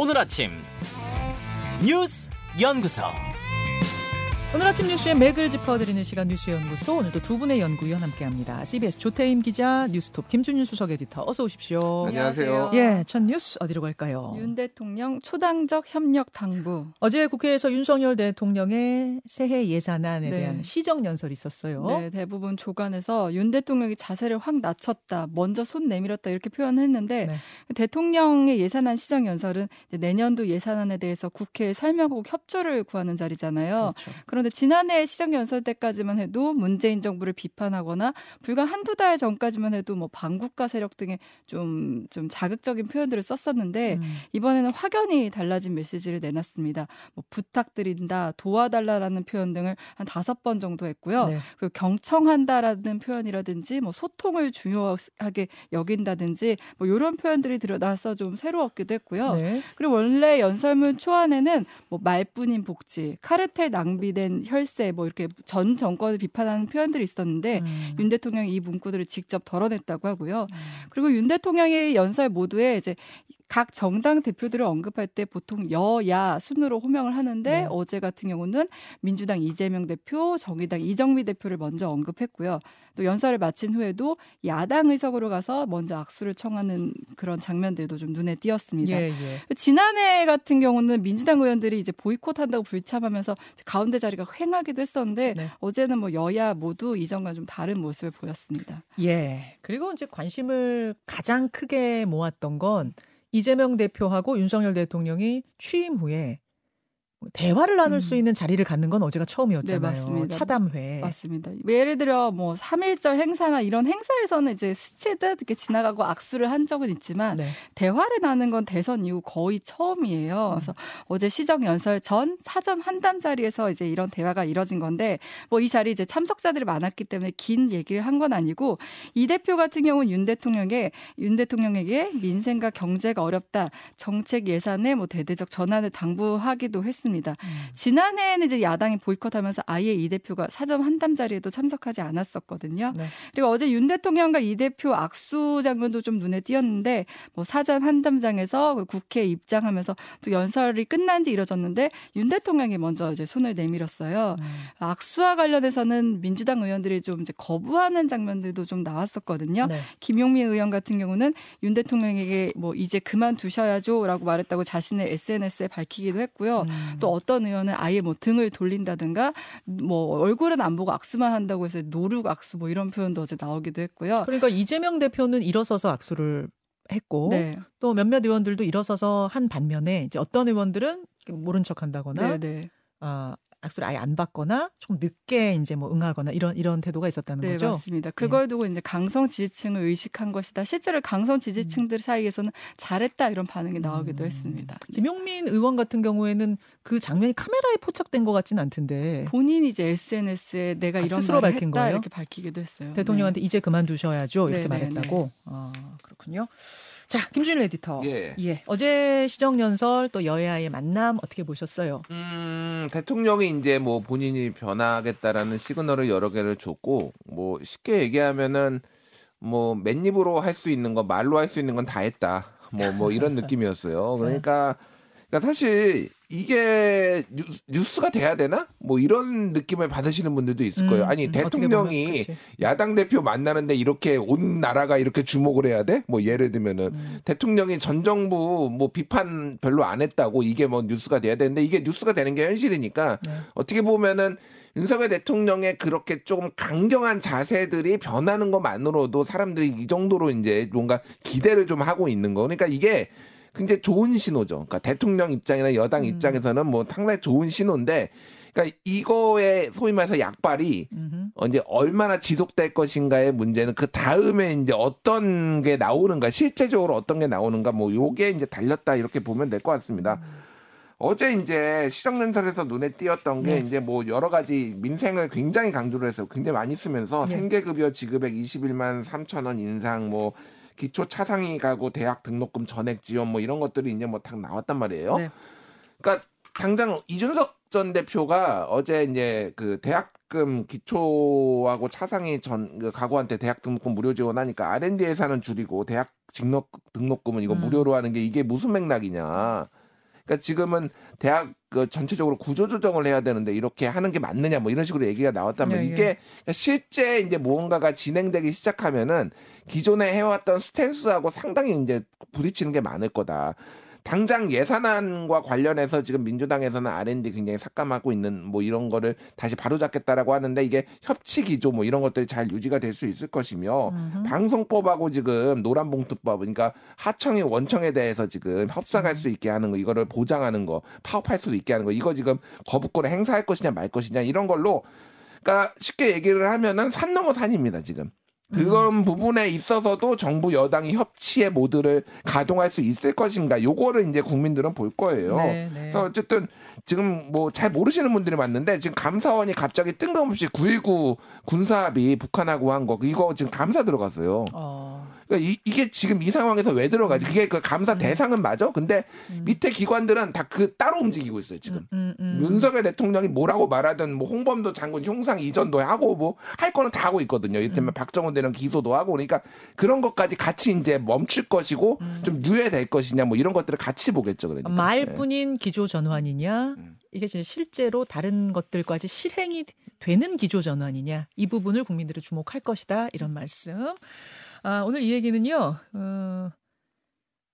오늘 아침 뉴스 연구소. 오늘 아침 뉴스의 맥을 짚어드리는 시간 뉴스연구소 오늘도 두 분의 연구위원 함께합니다. CBS 조태임 기자, 뉴스톱 김준일 수석 에디터 어서 오십시오. 안녕하세요. 예, 첫 뉴스 어디로 갈까요? 윤 대통령 초당적 협력 당부. 어제 국회에서 윤석열 대통령의 새해 예산안에 네. 대한 시정 연설이 있었어요. 네, 대부분 조간에서 윤 대통령이 자세를 확 낮췄다, 먼저 손 내밀었다 이렇게 표현했는데 네. 대통령의 예산안 시정 연설은 내년도 예산안에 대해서 국회에 설명하고 협조를 구하는 자리잖아요. 그렇죠. 그런데 지난해 시정 연설 때까지만 해도 문재인 정부를 비판하거나 불과 한두 달 전까지만 해도 뭐 반국가 세력 등의 좀, 좀 자극적인 표현들을 썼었는데 음. 이번에는 확연히 달라진 메시지를 내놨습니다. 뭐 부탁드린다, 도와달라라는 표현 등을 한 다섯 번 정도 했고요. 네. 그리고 경청한다라는 표현이라든지 뭐 소통을 중요하게 여긴다든지 뭐 이런 표현들이 들어나서 좀 새로웠기도 했고요. 네. 그리고 원래 연설문 초안에는 뭐 말뿐인 복지, 카르텔 낭비된 혈세 뭐 이렇게 전 정권을 비판하는 표현들이 있었는데 음. 윤 대통령이 이 문구들을 직접 덜어냈다고 하고요. 음. 그리고 윤 대통령의 연설 모두에 이제 각 정당 대표들을 언급할 때 보통 여야 순으로 호명을 하는데 네. 어제 같은 경우는 민주당 이재명 대표, 정의당 이정미 대표를 먼저 언급했고요. 또 연설을 마친 후에도 야당 의석으로 가서 먼저 악수를 청하는 그런 장면들도 좀 눈에 띄었습니다. 예, 예. 지난해 같은 경우는 민주당 의원들이 이제 보이콧한다고 불참하면서 가운데 자리가 횡하기도 했었는데 네. 어제는 뭐 여야 모두 이전과 좀 다른 모습을 보였습니다. 예. 그리고 이제 관심을 가장 크게 모았던 건 이재명 대표하고 윤석열 대통령이 취임 후에 대화를 나눌 음. 수 있는 자리를 갖는 건 어제가 처음이었잖아요. 네, 맞습니다. 차담회. 맞습니다. 예를 들어 뭐 3.1절 행사나 이런 행사에서는 이제 스치듯 이렇게 지나가고 악수를 한 적은 있지만 네. 대화를 나눈 건 대선 이후 거의 처음이에요. 그래서 어제 시정 연설 전 사전 한담 자리에서 이제 이런 대화가 이뤄진 건데 뭐 이 자리 이제 참석자들이 많았기 때문에 긴 얘기를 한 건 아니고 이 대표 같은 경우는 윤 대통령에게 윤 대통령에게 민생과 경제가 어렵다 정책 예산에 뭐 대대적 전환을 당부하기도 했습니다. 음. 지난해에는 이제 야당이 보이콧하면서 아예 이 대표가 사전 한담 자리에도 참석하지 않았었거든요. 네. 그리고 어제 윤 대통령과 이 대표 악수 장면도 좀 눈에 띄었는데 뭐 사전 한담장에서 그 국회에 입장하면서 또 연설이 끝난 뒤 이뤄졌는데 윤 대통령이 먼저 이제 손을 내밀었어요. 음. 악수와 관련해서는 민주당 의원들이 좀 이제 거부하는 장면들도 좀 나왔었거든요. 네. 김용민 의원 같은 경우는 윤 대통령에게 뭐 이제 그만두셔야죠라고 말했다고 자신의 SNS에 밝히기도 했고요. 음. 또 어떤 의원은 아예 뭐 등을 돌린다든가 뭐 얼굴은 안 보고 악수만 한다고 해서 노룩 악수 뭐 이런 표현도 어제 나오기도 했고요. 그러니까 이재명 대표는 일어서서 악수를 했고 네. 또 몇몇 의원들도 일어서서 한 반면에 이제 어떤 의원들은 모른 척한다거나 네, 네. 아, 악수를 아예 안 받거나 조금 늦게 이제 뭐 응하거나 이런 이런 태도가 있었다는 네, 거죠. 맞습니다. 그걸 두고 이제 강성 지지층을 의식한 것이다. 실제로 강성 지지층들 사이에서는 잘했다 이런 반응이 나오기도 음. 했습니다. 네. 김용민 의원 같은 경우에는 그 장면이 카메라에 포착된 것 같진 않던데 본인이 이제 SNS에 내가 아, 이런 스스로 밝힌 거예요? 이렇게 밝히기도 했어요. 대통령한테 이제 그만두셔야죠 이렇게 네, 네, 말했다고. 아 그렇군요. 자 김준일 에디터. 예. 예. 어제 시정연설 또 여야의 만남 어떻게 보셨어요? 음, 대통령이 이제 뭐 본인이 변하겠다라는 시그널을 여러 개를 줬고, 뭐 쉽게 얘기하면은 뭐 맨입으로 할 수 있는 거, 말로 할 수 있는 건 다 했다. 뭐, 뭐 이런 느낌이었어요. 그러니까, 그러니까 사실 이게 뉴, 뉴스가 돼야 되나? 뭐 이런 느낌을 받으시는 분들도 있을 거예요. 음, 아니, 음, 대통령이. 야당 대표 만나는데 이렇게 온 나라가 이렇게 주목을 해야 돼? 뭐 예를 들면은 음. 대통령이 전 정부 뭐 비판 별로 안 했다고 이게 뭐 뉴스가 돼야 되는데 이게 뉴스가 되는 게 현실이니까 네. 어떻게 보면은 윤석열 대통령의 그렇게 조금 강경한 자세들이 변하는 것만으로도 사람들이 이 정도로 이제 뭔가 기대를 좀 하고 있는 거. 그러니까 이게 굉장히 좋은 신호죠. 그러니까 대통령 입장이나 여당 음. 입장에서는 뭐 상당히 좋은 신호인데 그러니까 이거에 소위 말해서 약발이. 어, 이제 얼마나 지속될 것인가의 문제는 그 다음에 이제 어떤 게 나오는가 실제적으로 어떤 게 나오는가 뭐 요게 이제 달렸다 이렇게 보면 될 것 같습니다. 어제 이제 시정연설에서 눈에 띄었던 게 네. 이제 뭐 여러 가지 민생을 굉장히 강조를 해서 굉장히 많이 쓰면서 네. 생계급여 지급액 21만 3천 원 인상 뭐 기초 차상위 가구 대학 등록금 전액 지원 뭐 이런 것들이 이제 뭐 다 나왔단 말이에요. 네. 그러니까 당장 이준석 전 대표가 어제 이제 그 대학금 기초하고 차상위 전 그 가구한테 대학 등록금 무료 지원하니까 R&D 예산은 줄이고 대학 등록 등록금은 이거 음. 무료로 하는 게 이게 무슨 맥락이냐. 그러니까 지금은 대학 그 전체적으로 구조 조정을 해야 되는데 이렇게 하는 게 맞느냐 뭐 이런 식으로 얘기가 나왔다면 예, 예. 이게 실제 이제 무언가가 진행되기 시작하면은 기존에 해왔던 스탠스하고 상당히 이제 부딪히는 게 많을 거다. 당장 예산안과 관련해서 지금 민주당에서는 R&D 굉장히 삭감하고 있는 뭐 이런 거를 다시 바로잡겠다라고 하는데 이게 협치 기조 뭐 이런 것들이 잘 유지가 될 수 있을 것이며 음흠. 방송법하고 지금 노란봉투법 그러니까 하청이 원청에 대해서 지금 협상할 수 있게 하는 거 이거를 보장하는 거 파업할 수 있게 하는 거 이거 지금 거부권을 행사할 것이냐 말 것이냐 이런 걸로 그러니까 쉽게 얘기를 하면은 산 넘어 산입니다 지금. 그런 부분에 있어서도 정부 여당이 협치의 모드를 가동할 수 있을 것인가 요거를 이제 국민들은 볼 거예요. 네, 네. 그래서 어쨌든 지금 뭐 잘 모르시는 분들이 많는데 지금 감사원이 갑자기 뜬금없이 9.19 군사합의 북한하고 한 거 이거 지금 감사 들어갔어요. 어. 그러니까 이, 이게 지금 이 상황에서 왜 들어가지? 그게 그 감사 대상은 맞아? 근데 밑에 기관들은 다 그 따로 움직이고 있어요 지금. 음, 음. 윤석열 대통령이 뭐라고 말하든 뭐 홍범도 장군 흉상 이전도 하고 뭐 할 거는 다 하고 있거든요. 이를테면 박정훈 대령 기소도 하고 그러니까 그런 것까지 같이 이제 멈출 것이고 좀 유예될 것이냐 뭐 이런 것들을 같이 보겠죠. 그러니까. 네. 말뿐인 기조 전환이냐 음. 이게 이제 실제로 다른 것들까지 실행이 되는 기조 전환이냐 이 부분을 국민들이 주목할 것이다 이런 말씀. 아, 오늘 이 얘기는요. 어,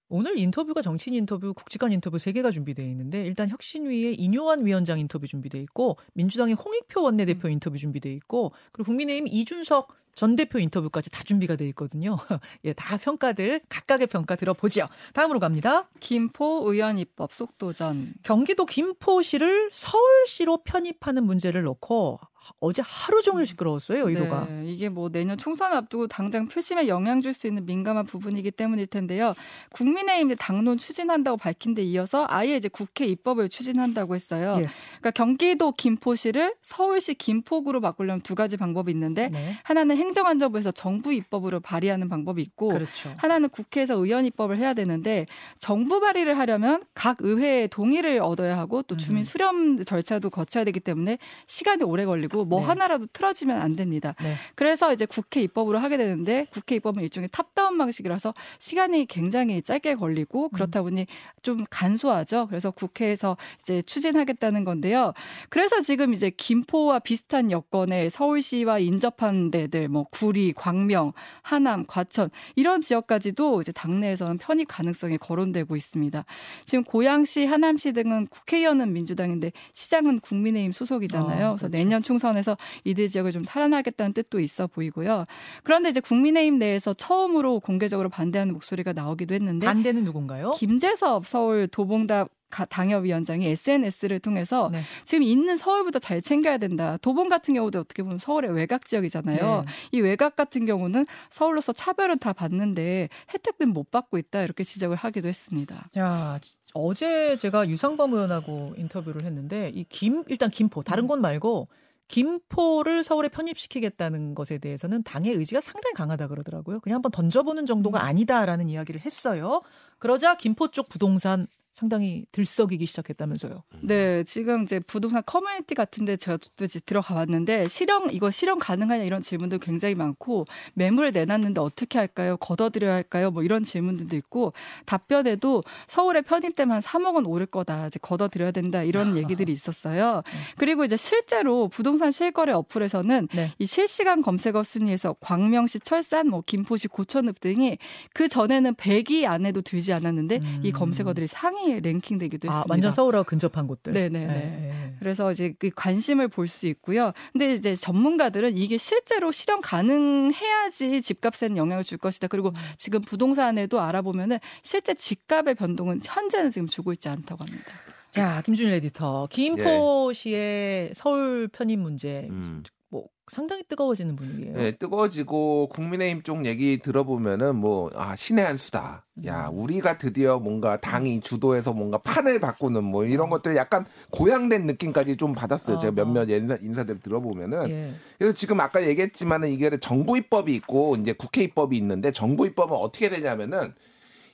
오늘 인터뷰가 정치인 인터뷰, 국직관 인터뷰 세 개가 준비되어 있는데 일단 혁신위의 인요한 위원장 인터뷰 준비되어 있고 민주당의 홍익표 원내대표 인터뷰 준비되어 있고 그리고 국민의힘 이준석 전 대표 인터뷰까지 다 준비가 돼 있거든요. 예, 다 평가들 각각의 평가 들어보죠. 다음으로 갑니다. 김포 의원 입법 속도전. 경기도 김포시를 서울시로 편입하는 문제를 놓고 어제 하루 종일 시끄러웠어요, 의도가. 네, 이게 뭐 내년 총선 앞두고 당장 표심에 영향 줄 수 있는 민감한 부분이기 때문일 텐데요. 국민의힘이 당론 추진한다고 밝힌 데 이어서 아예 이제 국회 입법을 추진한다고 했어요. 예. 그러니까 경기도 김포시를 서울시 김포구로 바꾸려면 두 가지 방법이 있는데 네. 하나는 행정안전부에서 정부 입법으로 발의하는 방법이 있고 그렇죠. 하나는 국회에서 의원 입법을 해야 되는데 정부 발의를 하려면 각 의회의 동의를 얻어야 하고 또 주민 음. 수렴 절차도 거쳐야 되기 때문에 시간이 오래 걸리고 뭐 네. 하나라도 틀어지면 안 됩니다. 네. 그래서 이제 국회 입법으로 하게 되는데 국회 입법은 일종의 탑다운 방식이라서 시간이 굉장히 짧게 걸리고 그렇다 보니 좀 간소하죠. 그래서 국회에서 이제 추진하겠다는 건데요. 그래서 지금 이제 김포와 비슷한 여건의 서울시와 인접한 데들 뭐 구리, 광명, 하남, 과천 이런 지역까지도 이제 당내에서는 편입 가능성이 거론되고 있습니다. 지금 고양시, 하남시 등은 국회의원은 민주당인데 시장은 국민의힘 소속이잖아요. 어, 그래서 그렇죠. 내년 총선 에서 이들 지역을 좀 탈환하겠다는 뜻도 있어 보이고요. 그런데 이제 국민의힘 내에서 처음으로 공개적으로 반대하는 목소리가 나오기도 했는데 반대는 누군가요? 김재섭 서울 도봉답 가- 당협위원장이 SNS를 통해서 네. 지금 있는 서울보다 잘 챙겨야 된다. 도봉 같은 경우도 어떻게 보면 서울의 외곽 지역이잖아요. 네. 이 외곽 같은 경우는 서울로서 차별은 다 받는데 혜택은 못 받고 있다. 이렇게 지적을 하기도 했습니다. 야, 어제 제가 유상범 의원하고 인터뷰를 했는데 이 김 일단 김포 음. 다른 곳 말고 김포를 서울에 편입시키겠다는 것에 대해서는 당의 의지가 상당히 강하다 그러더라고요. 그냥 한번 던져보는 정도가 음. 아니다라는 이야기를 했어요. 그러자 김포 쪽 부동산 상당히 들썩이기 시작했다면서요. 네, 지금 이제 부동산 커뮤니티 같은데 저도 이제 들어가 봤는데 실현 이거 실현 가능하냐 이런 질문도 굉장히 많고 매물을 내놨는데 어떻게 할까요? 걷어들여야 할까요? 뭐 이런 질문들도 있고 답변에도 서울에 편입되면 한 3억 원 오를 거다. 이제 걷어들여야 된다 이런 얘기들이 있었어요. 그리고 이제 실제로 부동산 실거래 어플에서는 네. 이 실시간 검색어 순위에서 광명시 철산, 뭐 김포시 고천읍 등이 그 전에는 100위 안에도 들지 않았는데 이 음. 검색어들이 상위 에 랭킹되기도 했습니다. 아, 완전 서울하고 근접한 곳들. 네네네. 네. 그래서 이제 그 관심을 볼 수 있고요. 근데 이제 전문가들은 이게 실제로 실현 가능해야지 집값에는 영향을 줄 것이다. 그리고 음. 지금 부동산에도 알아보면은 실제 집값의 변동은 현재는 지금 주고 있지 않다고 합니다. 자, 김준일 에디터. 김포시의 서울 편입 문제 음. 뭐 상당히 뜨거워지는 분위기예요. 네, 뜨거워지고 국민의힘 쪽 얘기 들어보면은 뭐 아 신의 한 수다. 야 음. 우리가 드디어 뭔가 당이 주도해서 뭔가 판을 바꾸는 뭐 이런 것들 약간 고양된 느낌까지 좀 받았어요. 제가 어. 몇몇 인사, 인사들 들어보면은 예. 그래서 지금 아까 얘기했지만은 이게 정부 입법이 있고 이제 국회 입법이 있는데 정부 입법은 어떻게 되냐면은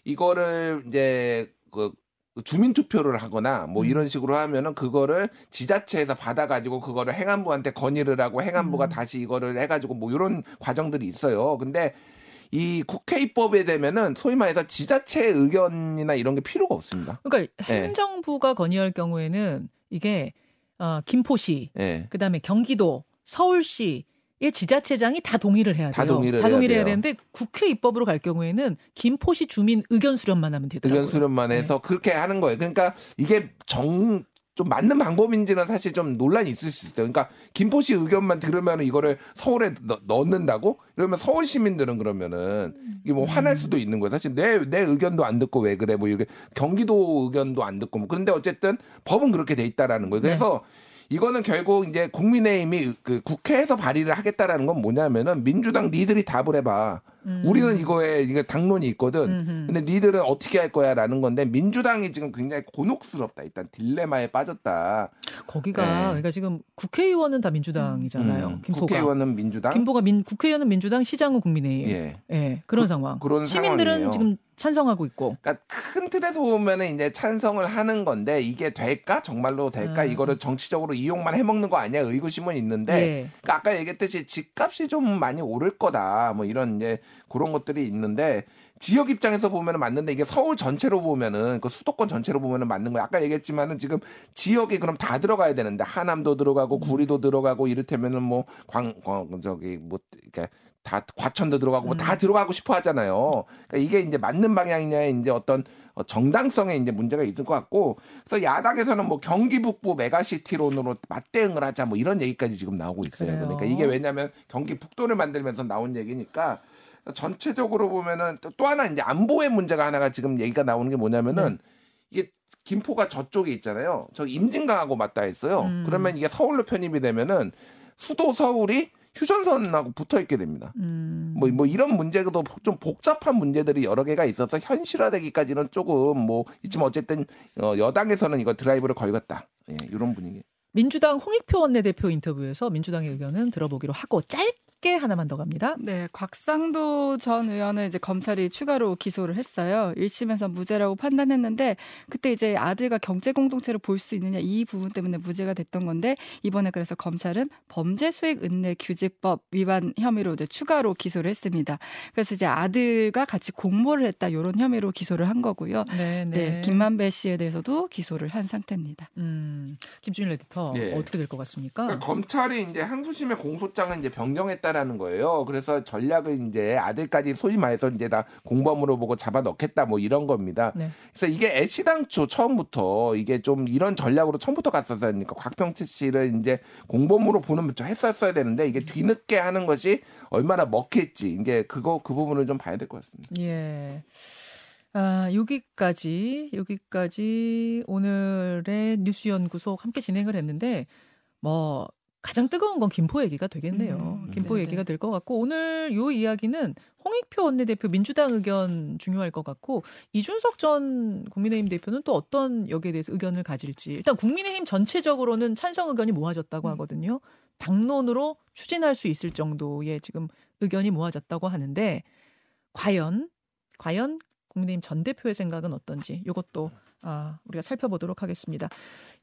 이거를 이제 그 주민 투표를 하거나 뭐 음. 이런 식으로 하면은 그거를 지자체에서 받아 가지고 그거를 행안부한테 건의를 하고 행안부가 음. 다시 이거를 해 가지고 뭐 이런 과정들이 있어요. 근데 이 국회 입법에 되면은 소위 말해서 지자체 의견이나 이런 게 필요가 없습니다. 그러니까 네. 행정부가 건의할 경우에는 이게 어, 김포시, 예. 그다음에 경기도, 서울시 의 지자체장이 다 동의를 해야 돼요. 다 동의를 다 해야 동의를 해야 돼요. 되는데 국회 입법으로 갈 경우에는 김포시 주민 의견 수렴만 하면 되더라고요. 의견 수렴만 해서 네. 그렇게 하는 거예요. 그러니까 이게 정, 좀 맞는 방법인지는 사실 좀 논란이 있을 수 있어요. 그러니까 김포시 의견만 들으면 이거를 서울에 넣, 넣는다고? 이러면 서울 시민들은 그러면은 이게 뭐 음. 화날 수도 있는 거예요. 사실 내, 내 의견도 안 듣고 왜 그래? 뭐 이게 경기도 의견도 안 듣고 뭐. 근데 어쨌든 법은 그렇게 돼 있다라는 거예요. 그래서 네. 이거는 결국 이제 국민의힘이 그 국회에서 발의를 하겠다라는 건 뭐냐면은 민주당 니들이 답을 해봐. 음. 우리는 이거에 이게 당론이 있거든. 음흠. 근데 니들은 어떻게 할 거야라는 건데 민주당이 지금 굉장히 곤혹스럽다. 일단 딜레마에 빠졌다. 거기가 네. 그러니까 지금 국회의원은 다 민주당이잖아요. 음, 김포가. 국회의원은 민주당. 김포가 민 국회의원은 민주당, 시장은 국민의힘. 예, 예. 그런 그- 상황. 그런 시민들은 상황이에요. 지금 찬성하고 있고. 그러니까 큰 틀에서 보면은 이제 찬성을 하는 건데 이게 될까? 정말로 될까? 음. 이거를 정치적으로 이용만 해먹는 거 아니야? 의구심은 있는데 예. 그러니까 아까 얘기했듯이 집값이 좀 많이 오를 거다. 뭐 이런 이제 그런 것들이 있는데 지역 입장에서 보면은 맞는데 이게 서울 전체로 보면은 그 수도권 전체로 보면은 맞는 거야. 아까 얘기했지만은 지금 지역이 그럼 다 들어가야 되는데 하남도 들어가고 음. 구리도 들어가고 이를테면은 뭐광 광, 저기 뭐 이렇게 다 과천도 들어가고 뭐다 음. 들어가고 싶어 하잖아요. 그러니까 이게 이제 맞는 방향이냐에 이제 어떤 어, 정당성에 이제 문제가 있을 것 같고 그래서 야당에서는 뭐 경기 북부 메가시티론으로 맞대응을 하자 뭐 이런 얘기까지 지금 나오고 있어요. 그래요. 그러니까 이게 왜냐하면 경기 북도를 만들면서 나온 얘기니까 전체적으로 보면은 또, 또 하나 이제 안보의 문제가 하나가 지금 얘기가 나오는 게 뭐냐면은 네. 이게 김포가 저쪽에 있잖아요. 저 임진강하고 맞닿아 있어요. 음. 그러면 이게 서울로 편입이 되면은 수도 서울이 휴전선하고 붙어 있게 됩니다. 음. 뭐, 뭐 이런 문제도 좀 복잡한 문제들이 여러 개가 있어서 현실화되기까지는 조금 뭐 있지만 어쨌든 어, 여당에서는 이거 드라이브를 걸겠다. 예, 이런 분위기. 민주당 홍익표 원내대표 인터뷰에서 민주당의 의견은 들어보기로 하고 짧게 하나만 더 갑니다. 네, 곽상도 전 의원을 이제 검찰이 추가로 기소를 했어요. 1심에서 무죄라고 판단했는데 그때 이제 아들과 경제 공동체를 볼 수 있느냐 이 부분 때문에 무죄가 됐던 건데 이번에 그래서 검찰은 범죄 수익 은내 규칙법 위반 혐의로 이제 추가로 기소를 했습니다. 그래서 이제 아들과 같이 공모를 했다 이런 혐의로 기소를 한 거고요. 네, 네, 김만배 씨에 대해서도 기소를 한 상태입니다. 음, 김준일 에디터 예. 어떻게 될 것 같습니까? 그러니까 검찰이 이제 항소심의 공소장을 이제 변경했다 라는 거예요. 그래서 전략을 이제 아들까지 소위 말해서 이제 다 공범으로 보고 잡아 넣겠다 뭐 이런 겁니다. 네. 그래서 이게 애시당초 처음부터 이게 좀 이런 전략으로 처음부터 갔었으니까 그러니까 곽병채 씨를 이제 공범으로 보는 좀 했었어야 되는데 이게 뒤늦게 하는 것이 얼마나 먹힐지 이게 그거 그 부분을 좀 봐야 될 것 같습니다. 예. 아, 여기까지, 여기까지 오늘의 뉴스연구소 함께 진행을 했는데, 뭐, 가장 뜨거운 건 김포 얘기가 되겠네요. 음, 김포 네네. 얘기가 될 것 같고, 오늘 요 이야기는 홍익표 원내대표 민주당 의견 중요할 것 같고, 이준석 전 국민의힘 대표는 또 어떤 여기에 대해서 의견을 가질지. 일단 국민의힘 전체적으로는 찬성 의견이 모아졌다고 음. 하거든요. 당론으로 추진할 수 있을 정도의 지금 의견이 모아졌다고 하는데, 과연, 과연 국민의힘 전 대표의 생각은 어떤지 이것도 아, 우리가 살펴보도록 하겠습니다.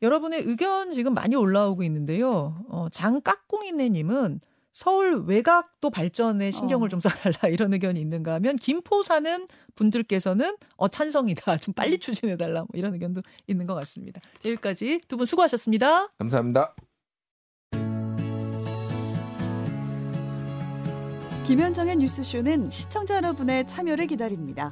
여러분의 의견 지금 많이 올라오고 있는데요. 어, 장깍꿍이네님은 서울 외곽도 발전에 신경을 어. 좀 써달라 이런 의견이 있는가 하면 김포 사는 분들께서는 어 찬성이다 좀 빨리 추진해달라 뭐 이런 의견도 있는 것 같습니다. 자, 여기까지 두 분 수고하셨습니다. 감사합니다. 김현정의 뉴스쇼는 시청자 여러분의 참여를 기다립니다.